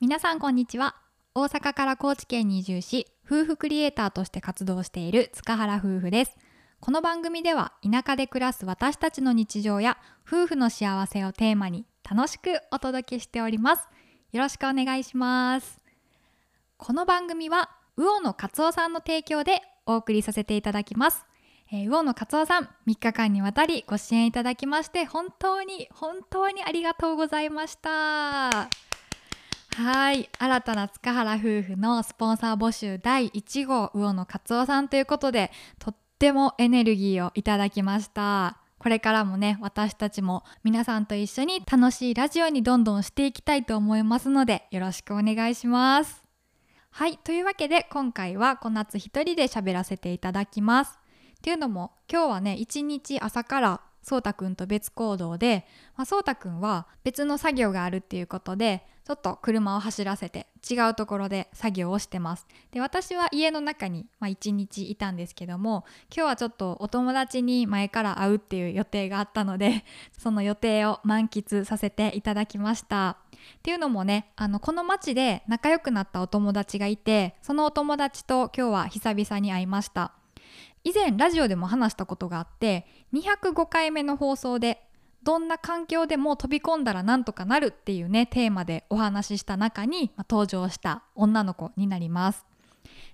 皆さんこんにちは。大阪から高知県に移住し夫婦クリエイターとして活動している塚原夫婦です。この番組では田舎で暮らす私たちの日常や夫婦の幸せをテーマに楽しくお届けしております。よろしくお願いします。この番組は魚野勝夫さんの提供でお送りさせていただきます。えー、魚野勝夫さん3日間にわたりご支援いただきまして本当に本当にありがとうございました。はい。新たな塚原夫婦のスポンサー募集第1号魚野勝夫さんということでとってもエネルギーをいただきました。これからもね私たちも皆さんと一緒に楽しいラジオにどんどんしていきたいと思いますのでよろしくお願いします。はい。というわけで今回は小夏一人で喋らせていただきます。っていうのも今日はね一日朝からそうたくんと別行動で、まあ、そうたくんは別の作業があるっていうことでちょっと車を走らせて違うところで作業をしてます。で私は家の中に、まあ、1日いたんですけども今日はちょっとお友達に前から会うっていう予定があったので その予定を満喫させていただきました。っていうのもねあのこの町で仲良くなったお友達がいてそのお友達と今日は久々に会いました。以前ラジオでも話したことがあって205回目の放送でどんな環境でも飛び込んだらなんとかなるっていうねテーマでお話しした中に、登場した女の子になります。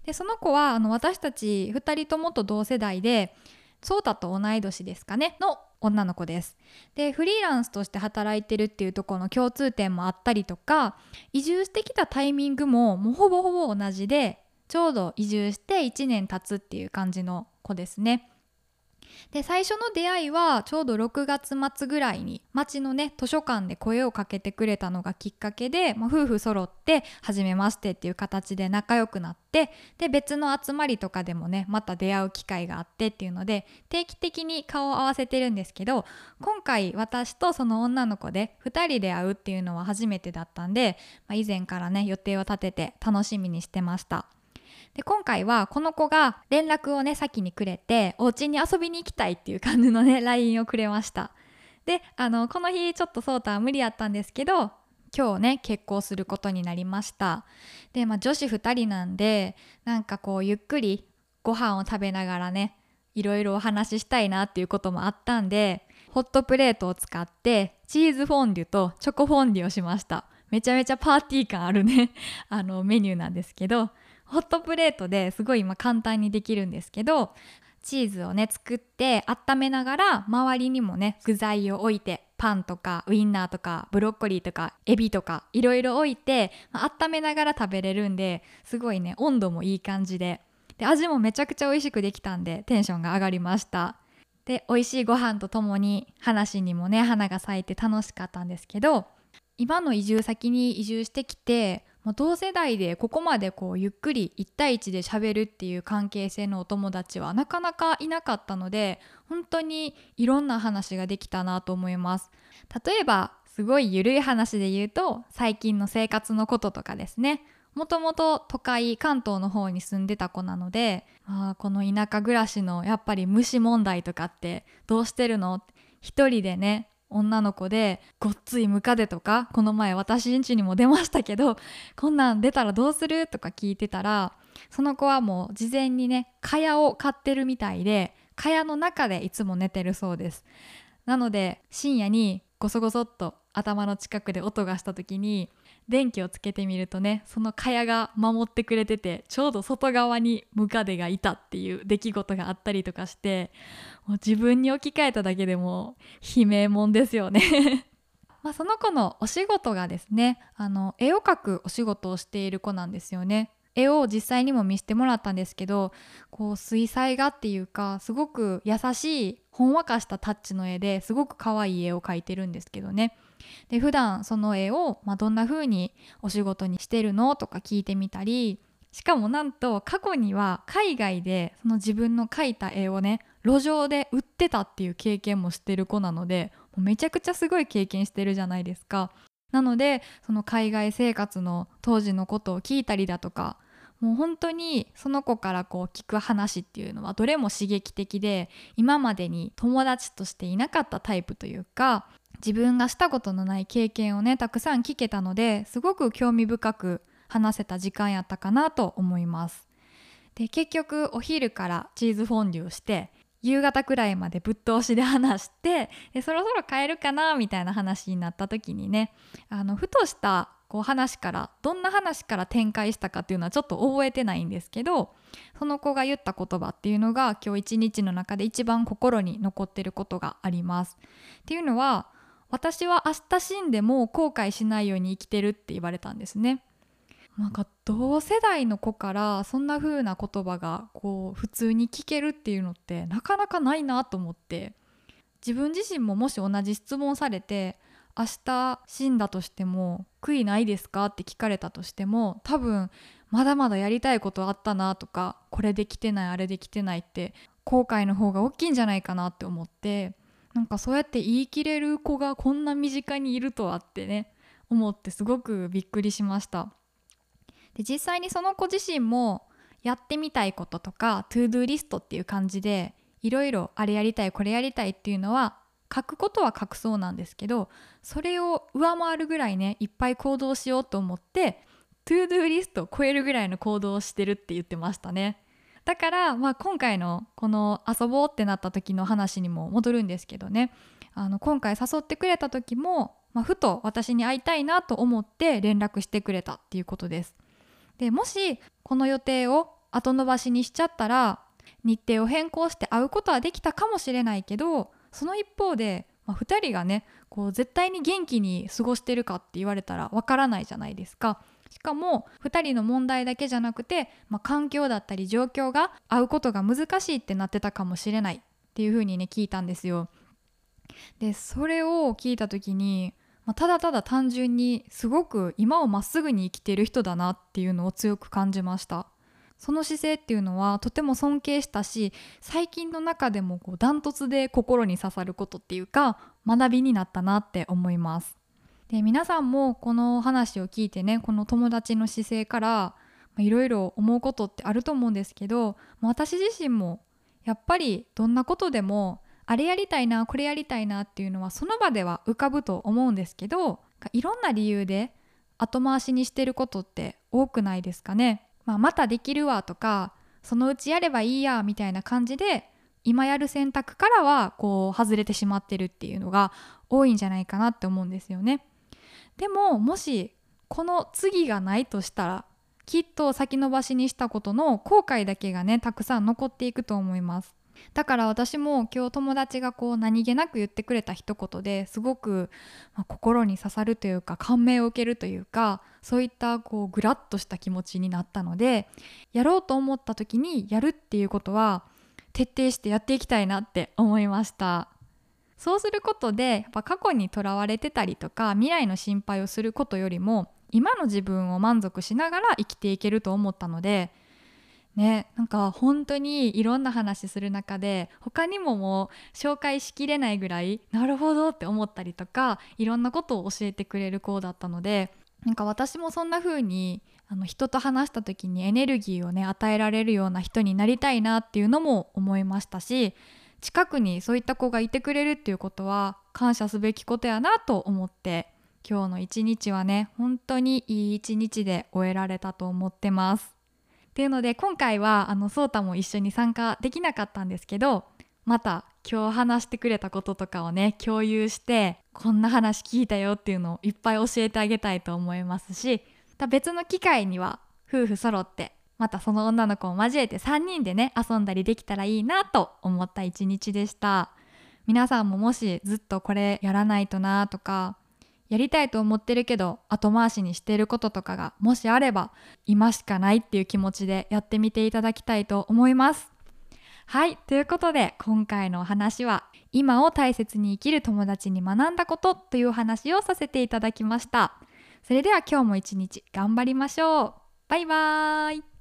でその子はあの私たち2人ともと同世代でソータと同い年ですかねの女の子です。でフリーランスとして働いてるっていうところの共通点もあったりとか移住してきたタイミングももうほぼほぼ同じでちょうど移住して1年経つっていう感じの子ですね。で最初の出会いはちょうど6月末ぐらいに町のね図書館で声をかけてくれたのがきっかけで、まあ、夫婦揃って初めましてっていう形で仲良くなってで別の集まりとかでもねまた出会う機会があってっていうので定期的に顔を合わせてるんですけど今回私とその女の子で2人で会うっていうのは初めてだったんで、まあ、以前からね予定を立てて楽しみにしてました。で今回はこの子が連絡をね先にくれてお家に遊びに行きたいっていう感じのね LINE をくれました。であのこの日ちょっとそうたは無理やったんですけど今日ね結婚することになりました。でまあ女子2人なんでなんかこうゆっくりご飯を食べながらねいろいろお話ししたいなっていうこともあったんでホットプレートを使ってチーズフォンデュとチョコフォンデュをしました。めちゃめちゃパーティー感あるねあのメニューなんですけどホットプレートですごい今簡単にできるんですけどチーズをね作って温めながら周りにもね具材を置いてパンとかウインナーとかブロッコリーとかエビとかいろいろ置いて、まあ、温めながら食べれるんですごいね温度もいい感じで。で味もめちゃくちゃ美味しくできたんでテンションが上がりました。で美味しいご飯とともに話にもね花が咲いて楽しかったんですけど今の移住先に移住してきてもう同世代でここまでこうゆっくり1対1で喋るっていう関係性のお友達はなかなかいなかったので本当にいろんな話ができたなと思います。例えばすごいゆるい話で言うと最近の生活のこととかですね。もともと都会関東の方に住んでた子なので、まあ、この田舎暮らしのやっぱり虫問題とかってどうしてるの？一人でね女の子でごっついムカデとかこの前私んちにも出ましたけどこんなん出たらどうするとか聞いてたらその子はもう事前にね蚊帳を買ってるみたいで蚊帳の中でいつも寝てるそうです。なので深夜にゴソゴソっと頭の近くで音がした時に電気をつけてみるとねその蚊帳が守ってくれててちょうど外側にムカデがいたっていう出来事があったりとかしてもう自分に置き換えただけでも悲鳴もんですよね。まあその子のお仕事がですねあの絵を描くお仕事をしている子なんですよね。絵を実際にも見せてもらったんですけどこう水彩画っていうかすごく優しいほんわかしたタッチの絵ですごく可愛い絵を描いてるんですけどね。で普段その絵を、まあ、どんな風にお仕事にしてるのとか聞いてみたりしかもなんと過去には海外でその自分の描いた絵をね路上で売ってたっていう経験もしてる子なのでもうめちゃくちゃすごい経験してるじゃないですか。なのでその海外生活の当時のことを聞いたりだとかもう本当にその子からこう聞く話っていうのはどれも刺激的で今までに友達としていなかったタイプというか自分がしたことのない経験をねたくさん聞けたのですごく興味深く話せた時間やったかなと思いますで結局お昼からチーズフォンデュをして夕方くらいまでぶっ通しで話してでそろそろ帰るかなみたいな話になった時にねあのふとしたこう話からどんな話から展開したかっていうのはちょっと覚えてないんですけどその子が言った言葉っていうのが今日一日の中で一番心に残ってることがあります。っていうのは私は明日死んでも後悔しないように生きてるって言われたんですね。なんか同世代の子からそんな風な言葉がこう普通に聞けるっていうのってなかなかないなと思って自分自身ももし同じ質問されて明日死んだとしても悔いないですかって聞かれたとしても多分まだまだやりたいことあったなとかこれできてないあれできてないって後悔の方が大きいんじゃないかなって思ってなんかそうやって言い切れる子がこんな身近にいるとはってね思ってすごくびっくりしました。で実際にその子自身もやってみたいこととか to do list っていう感じでいろいろあれやりたいこれやりたいっていうのは書くことは書くそうなんですけどそれを上回るぐらいねいっぱい行動しようと思って to do list を超えるぐらいの行動をしてるって言ってましたねだから、まあ、今回のこの遊ぼうってなった時の話にも戻るんですけどねあの今回誘ってくれた時も、まあ、ふと私に会いたいなと思って連絡してくれたっていうことですでもしこの予定を後延ばしにしちゃったら日程を変更して会うことはできたかもしれないけどその一方で、まあ、2人がねこう絶対に元気に過ごしてるかって言われたらわからないじゃないですか。しかも2人の問題だけじゃなくて、まあ、環境だったり状況が会うことが難しいってなってたかもしれないっていうふうにね聞いたんですよ。でそれを聞いた時にまあ、ただただ単純にすごく今をまっすぐに生きてる人だなっていうのを強く感じましたその姿勢っていうのはとても尊敬したし最近の中でもこうダントツで心に刺さることっていうか学びになったなって思いますで皆さんもこの話を聞いてねこの友達の姿勢からいろいろ思うことってあると思うんですけど私自身もやっぱりどんなことでもあれやりたいなこれやりたいなっていうのはその場では浮かぶと思うんですけどいろんな理由で後回しにしてることって多くないですかね、まあ、またできるわとかそのうちやればいいやみたいな感じで今やる選択からはこう外れてしまってるっていうのが多いんじゃないかなって思うんですよね。でももしこの次がないとしたらきっと先延ばしにしたことの後悔だけがねたくさん残っていくと思います。だから私も今日友達がこう何気なく言ってくれた一言ですごく、ま、心に刺さるというか感銘を受けるというかそういったこうグラッとした気持ちになったのでやろうと思った時にやるっていうことは徹底してやっていきたいなって思いました。そうすることでやっぱ過去にとらわれてたりとか未来の心配をすることよりも今の自分を満足しながら生きていけると思ったのでねなんか本当にいろんな話する中で他にももう紹介しきれないぐらいなるほどって思ったりとかいろんなことを教えてくれる子だったのでなんか私もそんな風にあの人と話した時にエネルギーをね与えられるような人になりたいなっていうのも思いましたし近くにそういった子がいてくれるっていうことは感謝すべきことやなと思って今日の一日はね本当にいい一日で終えられたと思ってます。っていうので今回はあのソータも一緒に参加できなかったんですけどまた今日話してくれたこととかをね共有してこんな話聞いたよっていうのをいっぱい教えてあげたいと思いますしまた別の機会には夫婦揃ってまたその女の子を交えて3人でね遊んだりできたらいいなと思った一日でした。皆さんももしずっとこれやらないとなとかやりたいと思ってるけど後回しにしてることとかがもしあれば今しかないっていう気持ちでやってみていただきたいと思います。はいということで今回のお話は今を大切に生きる友達に学んだことという話をさせていただきました。それでは今日も一日頑張りましょう。バイバーイ。